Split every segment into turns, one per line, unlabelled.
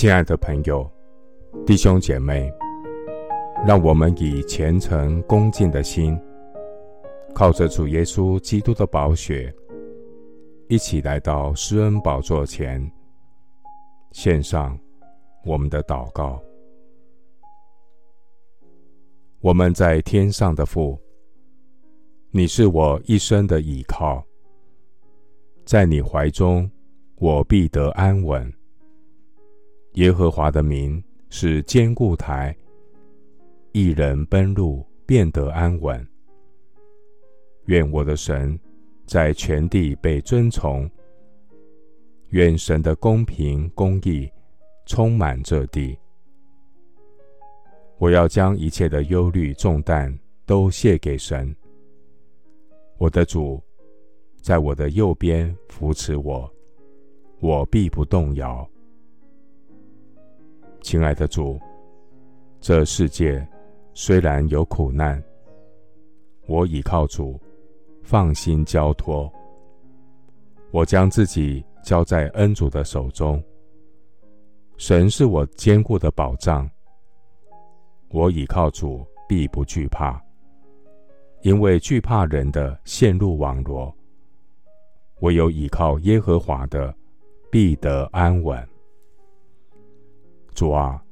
亲爱的朋友、弟兄姐妹，让我们以虔诚恭敬的心，靠着主耶稣基督的宝血，一起来到施恩宝座前，献上我们的祷告。我们在天上的父，你是我一生的倚靠，在你怀中，我必得安稳。耶和华的名是坚固台，一人奔入，便得安稳。愿我的神在全地被尊崇，愿神的公平公义充满这地。我要将一切的忧虑重担都卸给神。我的主在我的右边扶持我，我必不动摇。亲爱的主，这世界虽然有苦难，我倚靠主，放心交托。我将自己交在恩主的手中。神是我坚固的保障，我倚靠主，必不惧怕，因为惧怕人的陷入网罗。唯有倚靠耶和华的，必得安稳。主啊，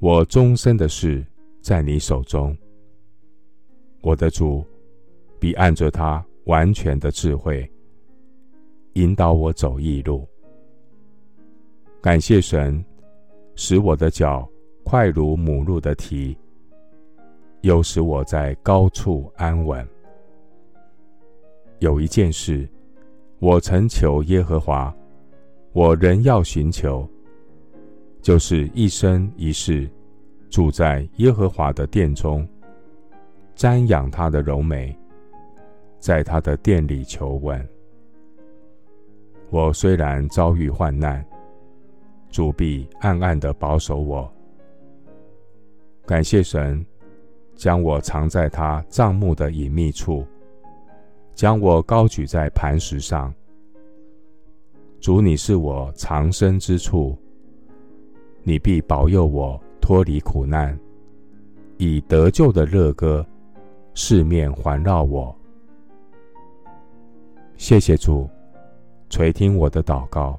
我终身的事在你手中。我的主必按着他完全的智慧引导我走义路。感谢神，使我的脚快如母鹿的蹄，又使我在高处安稳。有一件事，我曾求耶和华，我仍要寻求。就是一生一世住在耶和华的殿中，瞻仰他的柔美，在他的殿里求问。我虽然遭遇患难，主必暗暗的保守我。感谢神，将我藏在他帐幕的隐秘处，将我高举在磐石上。主，你是我藏身之处。你必保佑我脱离苦难，以得救的乐歌四面环绕我。谢谢主垂听我的祷告，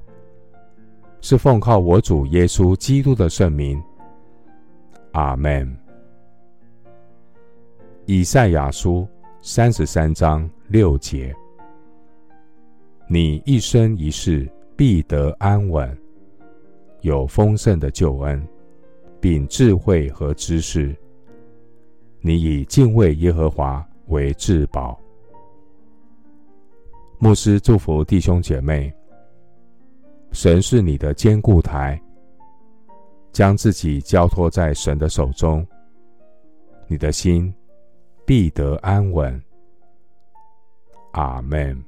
是奉靠我主耶稣基督的圣名。阿门。以赛亚书三十三章六节：你一生一世必得安稳。有丰盛的救恩，并智慧和知识。你以敬畏耶和华为至宝。牧师祝福弟兄姐妹。神是你的坚固台，将自己交托在神的手中，你的心必得安稳。阿门。